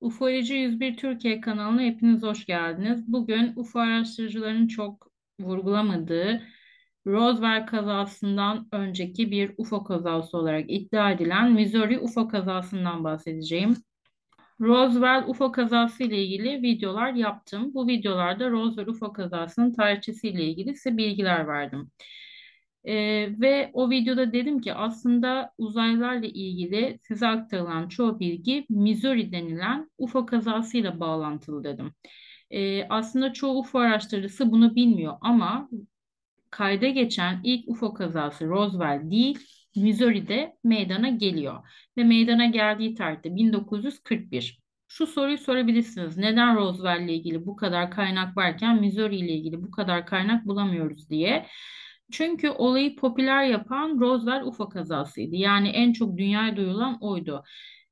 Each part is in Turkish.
Ufoloji 101 Türkiye kanalına hepiniz hoş geldiniz. Bugün UFO araştırıcıların çok vurgulamadığı Roswell kazasından önceki bir UFO kazası olarak iddia edilen Missouri UFO kazasından bahsedeceğim. Roswell UFO kazası ile ilgili videolar yaptım. Bu videolarda Roswell UFO kazasının tarihçesiyle ilgili size bilgiler verdim. Ee, ve o videoda dedim ki aslında uzaylılarla ilgili size aktarılan çoğu bilgi Missouri denilen UFO kazasıyla bağlantılı dedim. Ee, aslında çoğu UFO araştırıcısı bunu bilmiyor ama kayda geçen ilk UFO kazası Roswell değil, Missouri'de meydana geliyor. Ve meydana geldiği tarihte 1941. Şu soruyu sorabilirsiniz. Neden Roswell ile ilgili bu kadar kaynak varken Missouri ile ilgili bu kadar kaynak bulamıyoruz diye. Çünkü olayı popüler yapan Roswell UFO kazasıydı. Yani en çok dünyaya duyulan oydu.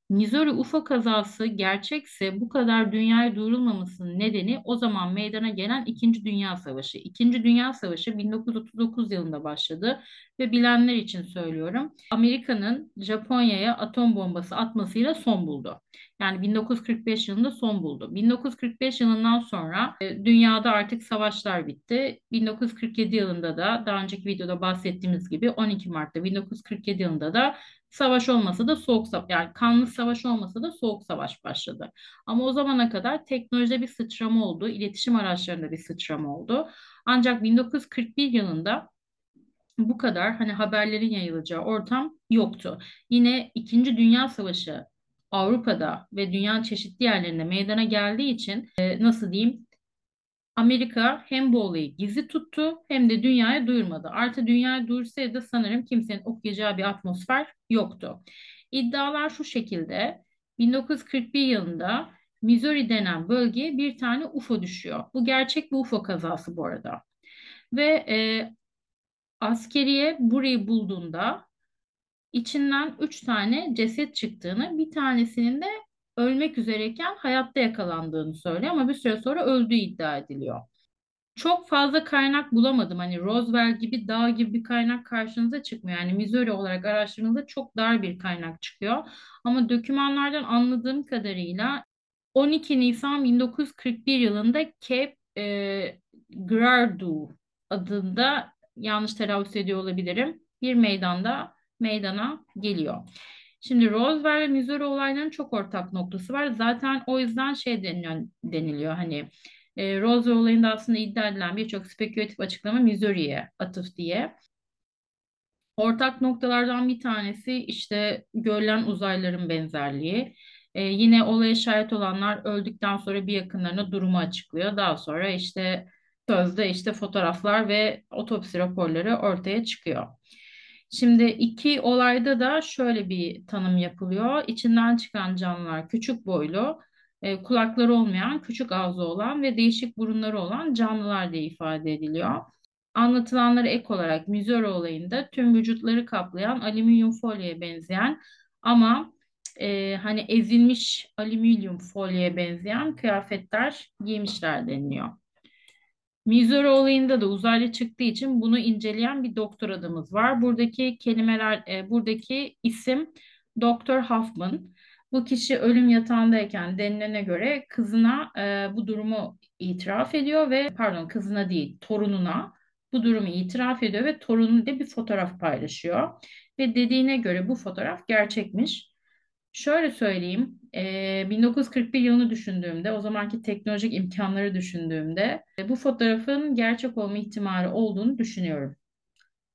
Missouri UFO kazası gerçekse bu kadar dünyaya duyurulmamasının nedeni o zaman meydana gelen İkinci Dünya Savaşı. İkinci Dünya Savaşı 1939 yılında başladı ve bilenler için söylüyorum. Amerika'nın Japonya'ya atom bombası atmasıyla son buldu. Yani 1945 yılında son buldu. 1945 yılından sonra e, dünyada artık savaşlar bitti. 1947 yılında da daha önceki videoda bahsettiğimiz gibi 12 Mart'ta 1947 yılında da savaş olmasa da soğuk savaş yani kanlı savaş olmasa da soğuk savaş başladı. Ama o zamana kadar teknolojide bir sıçrama oldu, iletişim araçlarında bir sıçrama oldu. Ancak 1941 yılında bu kadar hani haberlerin yayılacağı ortam yoktu. Yine İkinci Dünya Savaşı Avrupa'da ve dünyanın çeşitli yerlerinde meydana geldiği için e, nasıl diyeyim Amerika hem bu olayı gizli tuttu hem de dünyaya duyurmadı. Artı dünyaya duyursaydı sanırım kimsenin okuyacağı bir atmosfer yoktu. İddialar şu şekilde. 1941 yılında Missouri denen bölgeye bir tane UFO düşüyor. Bu gerçek bir UFO kazası bu arada. Ve e, askeriye burayı bulduğunda içinden üç tane ceset çıktığını, bir tanesinin de ölmek üzereyken hayatta yakalandığını söylüyor ama bir süre sonra öldüğü iddia ediliyor. Çok fazla kaynak bulamadım. Hani Roswell gibi dağ gibi bir kaynak karşınıza çıkmıyor. Yani Missouri olarak araştırdığınızda çok dar bir kaynak çıkıyor. Ama dokümanlardan anladığım kadarıyla 12 Nisan 1941 yılında Cape e, Girardeau adında yanlış telaffuz ediyor olabilirim. Bir meydanda meydana geliyor. Şimdi Roswell ve Missouri olaylarının çok ortak noktası var. Zaten o yüzden şey deniliyor, deniliyor hani e, Roswell olayında aslında iddia edilen birçok spekülatif açıklama Missouri'ye atıf diye. Ortak noktalardan bir tanesi işte görülen uzayların benzerliği. E, yine olaya şahit olanlar öldükten sonra bir yakınlarına durumu açıklıyor. Daha sonra işte sözde işte fotoğraflar ve otopsi raporları ortaya çıkıyor. Şimdi iki olayda da şöyle bir tanım yapılıyor. İçinden çıkan canlılar küçük boylu, e, kulakları olmayan, küçük ağzı olan ve değişik burunları olan canlılar diye ifade ediliyor. Anlatılanlara ek olarak Missouri olayında tüm vücutları kaplayan alüminyum folyoya benzeyen ama e, hani ezilmiş alüminyum folyoya benzeyen kıyafetler giymişler deniliyor. Missouri olayında da uzaylı çıktığı için bunu inceleyen bir doktor adımız var. Buradaki kelimeler, e, buradaki isim Doktor Hoffman. Bu kişi ölüm yatağındayken denilene göre kızına e, bu durumu itiraf ediyor ve pardon kızına değil torununa bu durumu itiraf ediyor ve torunuyla bir fotoğraf paylaşıyor. Ve dediğine göre bu fotoğraf gerçekmiş. Şöyle söyleyeyim, e, 1941 yılını düşündüğümde, o zamanki teknolojik imkanları düşündüğümde e, bu fotoğrafın gerçek olma ihtimali olduğunu düşünüyorum.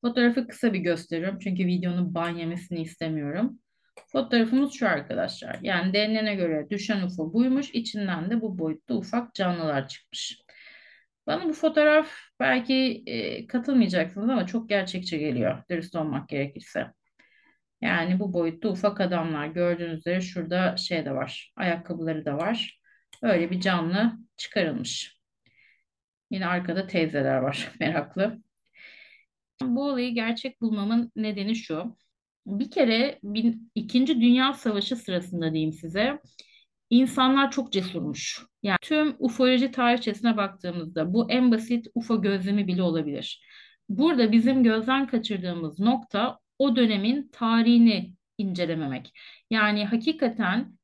Fotoğrafı kısa bir gösteriyorum çünkü videonun ban yemesini istemiyorum. Fotoğrafımız şu arkadaşlar. Yani denilene göre düşen UFO buymuş, içinden de bu boyutta ufak canlılar çıkmış. Bana bu fotoğraf belki e, katılmayacaksınız ama çok gerçekçi geliyor, dürüst olmak gerekirse. Yani bu boyutta ufak adamlar gördüğünüz üzere şurada şey de var. Ayakkabıları da var. Öyle bir canlı çıkarılmış. Yine arkada teyzeler var meraklı. Bu olayı gerçek bulmamın nedeni şu. Bir kere bin, İkinci Dünya Savaşı sırasında diyeyim size insanlar çok cesurmuş. Yani tüm ufoloji tarihçesine baktığımızda bu en basit UFO gözlemi bile olabilir. Burada bizim gözden kaçırdığımız nokta o dönemin tarihini incelememek. Yani hakikaten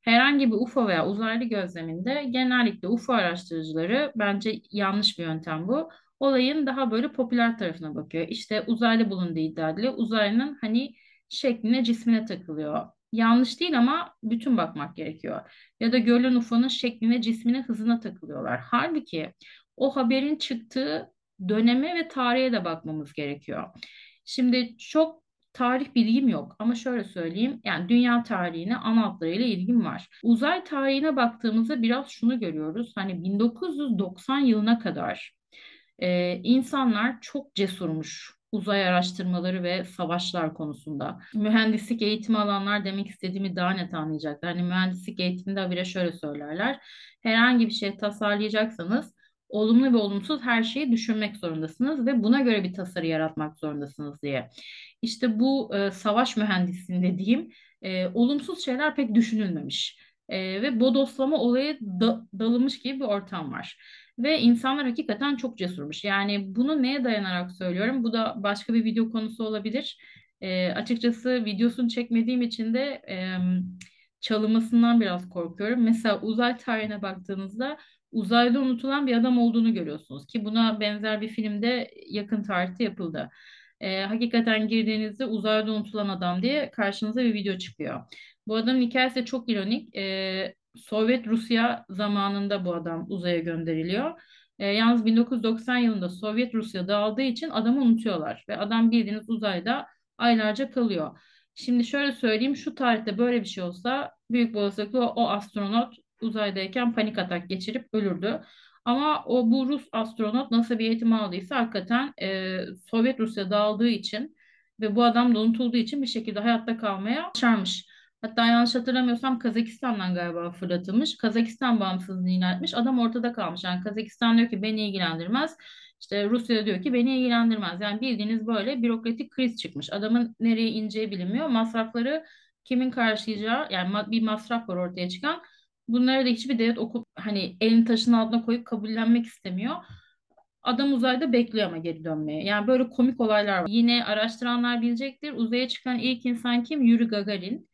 Herhangi bir UFO veya uzaylı gözleminde genellikle UFO araştırıcıları bence yanlış bir yöntem bu. Olayın daha böyle popüler tarafına bakıyor. İşte uzaylı bulunduğu iddia ediliyor. Uzaylının hani şekline, cismine takılıyor. Yanlış değil ama bütün bakmak gerekiyor. Ya da görülen UFO'nun şekline, cismine, hızına takılıyorlar. Halbuki o haberin çıktığı döneme ve tarihe de bakmamız gerekiyor. Şimdi çok tarih bilgim yok ama şöyle söyleyeyim yani dünya tarihine ana hatlarıyla ilgim var. Uzay tarihine baktığımızda biraz şunu görüyoruz. Hani 1990 yılına kadar e, insanlar çok cesurmuş uzay araştırmaları ve savaşlar konusunda. Mühendislik eğitimi alanlar demek istediğimi daha net anlayacaklar. Hani mühendislik eğitiminde habire şöyle söylerler. Herhangi bir şey tasarlayacaksanız olumlu ve olumsuz her şeyi düşünmek zorundasınız ve buna göre bir tasarı yaratmak zorundasınız diye. İşte bu e, savaş mühendisliğinde dediğim e, olumsuz şeyler pek düşünülmemiş. E, ve bodoslama olaya da, dalınmış gibi bir ortam var. Ve insanlar hakikaten çok cesurmuş. Yani bunu neye dayanarak söylüyorum? Bu da başka bir video konusu olabilir. E, açıkçası videosunu çekmediğim için de e, çalınmasından biraz korkuyorum. Mesela uzay tarihine baktığınızda uzayda unutulan bir adam olduğunu görüyorsunuz ki buna benzer bir filmde yakın tarihte yapıldı. E, hakikaten girdiğinizde uzayda unutulan adam diye karşınıza bir video çıkıyor. Bu adamın hikayesi de çok ironik. E, Sovyet Rusya zamanında bu adam uzaya gönderiliyor. E, yalnız 1990 yılında Sovyet Rusya dağıldığı için adamı unutuyorlar ve adam bildiğiniz uzayda aylarca kalıyor. Şimdi şöyle söyleyeyim şu tarihte böyle bir şey olsa büyük olasılıkla o astronot uzaydayken panik atak geçirip ölürdü. Ama o bu Rus astronot nasıl bir eğitim aldıysa hakikaten e, Sovyet Rusya dağıldığı için ve bu adam da unutulduğu için bir şekilde hayatta kalmaya başarmış. Hatta yanlış hatırlamıyorsam Kazakistan'dan galiba fırlatılmış. Kazakistan bağımsızlığını ilan etmiş. Adam ortada kalmış. Yani Kazakistan diyor ki beni ilgilendirmez. İşte Rusya diyor ki beni ilgilendirmez. Yani bildiğiniz böyle bürokratik kriz çıkmış. Adamın nereye ineceği bilinmiyor. Masrafları kimin karşılayacağı yani bir masraf var ortaya çıkan. Bunları da hiçbir devlet oku hani elini taşın altına koyup kabullenmek istemiyor. Adam uzayda bekliyor ama geri dönmeye. Yani böyle komik olaylar var. Yine araştıranlar bilecektir. Uzaya çıkan ilk insan kim? Yuri Gagarin.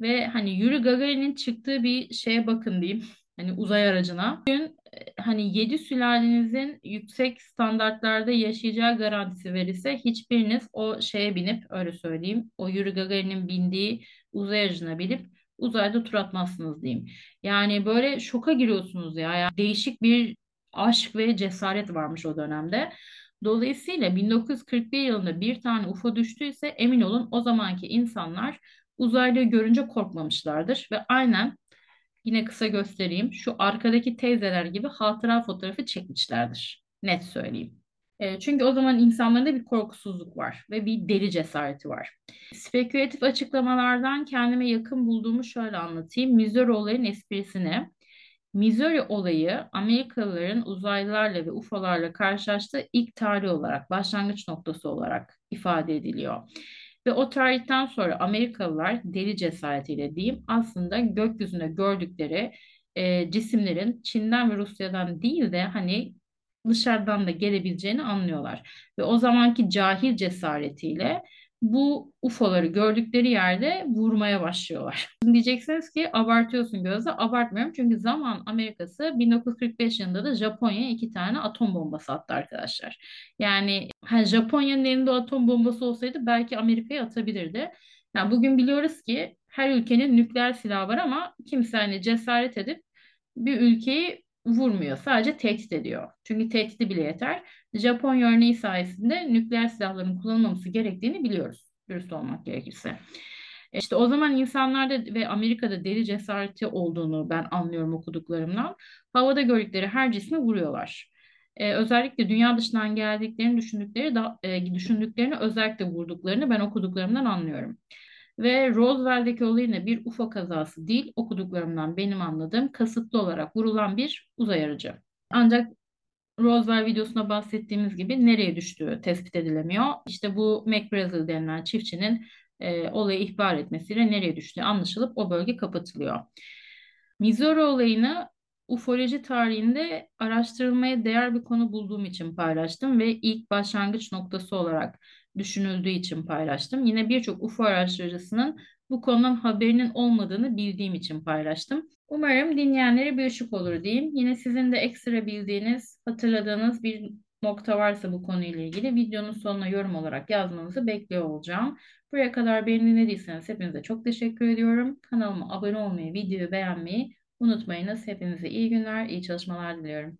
Ve hani Yuri Gagarin'in çıktığı bir şeye bakın diyeyim. Hani uzay aracına. Bugün e, hani yedi sülalenizin yüksek standartlarda yaşayacağı garantisi verirse hiçbiriniz o şeye binip öyle söyleyeyim o Yuri Gagarin'in bindiği uzay aracına binip uzayda tur atmazsınız diyeyim. Yani böyle şoka giriyorsunuz ya. Yani değişik bir aşk ve cesaret varmış o dönemde. Dolayısıyla 1941 yılında bir tane UFO düştüyse emin olun o zamanki insanlar uzaylıyı görünce korkmamışlardır ve aynen yine kısa göstereyim şu arkadaki teyzeler gibi hatıra fotoğrafı çekmişlerdir. Net söyleyeyim. E, çünkü o zaman insanlarda bir korkusuzluk var ve bir deli cesareti var. Spekülatif açıklamalardan kendime yakın bulduğumu şöyle anlatayım. Missouri olayın esprisini. Missouri olayı Amerikalıların uzaylılarla ve UFO'larla karşılaştığı ilk tarih olarak, başlangıç noktası olarak ifade ediliyor. Ve o tarihten sonra Amerikalılar deli cesaretiyle diyeyim aslında gökyüzünde gördükleri e, cisimlerin Çin'den ve Rusya'dan değil de hani dışarıdan da gelebileceğini anlıyorlar. Ve o zamanki cahil cesaretiyle bu UFO'ları gördükleri yerde vurmaya başlıyorlar. Diyeceksiniz ki abartıyorsun Gözde. Abartmıyorum çünkü zaman Amerika'sı 1945 yılında da Japonya'ya iki tane atom bombası attı arkadaşlar. Yani hani Japonya'nın elinde atom bombası olsaydı belki Amerika'ya atabilirdi. Yani bugün biliyoruz ki her ülkenin nükleer silahı var ama kimse hani cesaret edip bir ülkeyi vurmuyor. Sadece tehdit ediyor. Çünkü tehdidi bile yeter. Japonya örneği sayesinde nükleer silahların kullanılmaması gerektiğini biliyoruz. Dürüst olmak gerekirse. E, işte o zaman insanlarda ve Amerika'da deli cesareti olduğunu ben anlıyorum okuduklarımdan. Havada gördükleri her cismi vuruyorlar. Ee, özellikle dünya dışından geldiklerini düşündükleri da, e, düşündüklerini özellikle vurduklarını ben okuduklarımdan anlıyorum. Ve Roswell'deki olayın da bir UFO kazası değil, okuduklarımdan benim anladığım kasıtlı olarak vurulan bir uzay aracı. Ancak Roswell videosunda bahsettiğimiz gibi nereye düştüğü tespit edilemiyor. İşte bu McBrazel denilen çiftçinin e, olayı ihbar etmesiyle nereye düştüğü anlaşılıp o bölge kapatılıyor. Missouri olayını ufoloji tarihinde araştırılmaya değer bir konu bulduğum için paylaştım ve ilk başlangıç noktası olarak düşünüldüğü için paylaştım. Yine birçok UFO araştırıcısının bu konudan haberinin olmadığını bildiğim için paylaştım. Umarım dinleyenlere bir ışık olur diyeyim. Yine sizin de ekstra bildiğiniz, hatırladığınız bir nokta varsa bu konuyla ilgili videonun sonuna yorum olarak yazmanızı bekliyor olacağım. Buraya kadar beni dinlediyseniz hepinize çok teşekkür ediyorum. Kanalıma abone olmayı, videoyu beğenmeyi unutmayınız. Hepinize iyi günler, iyi çalışmalar diliyorum.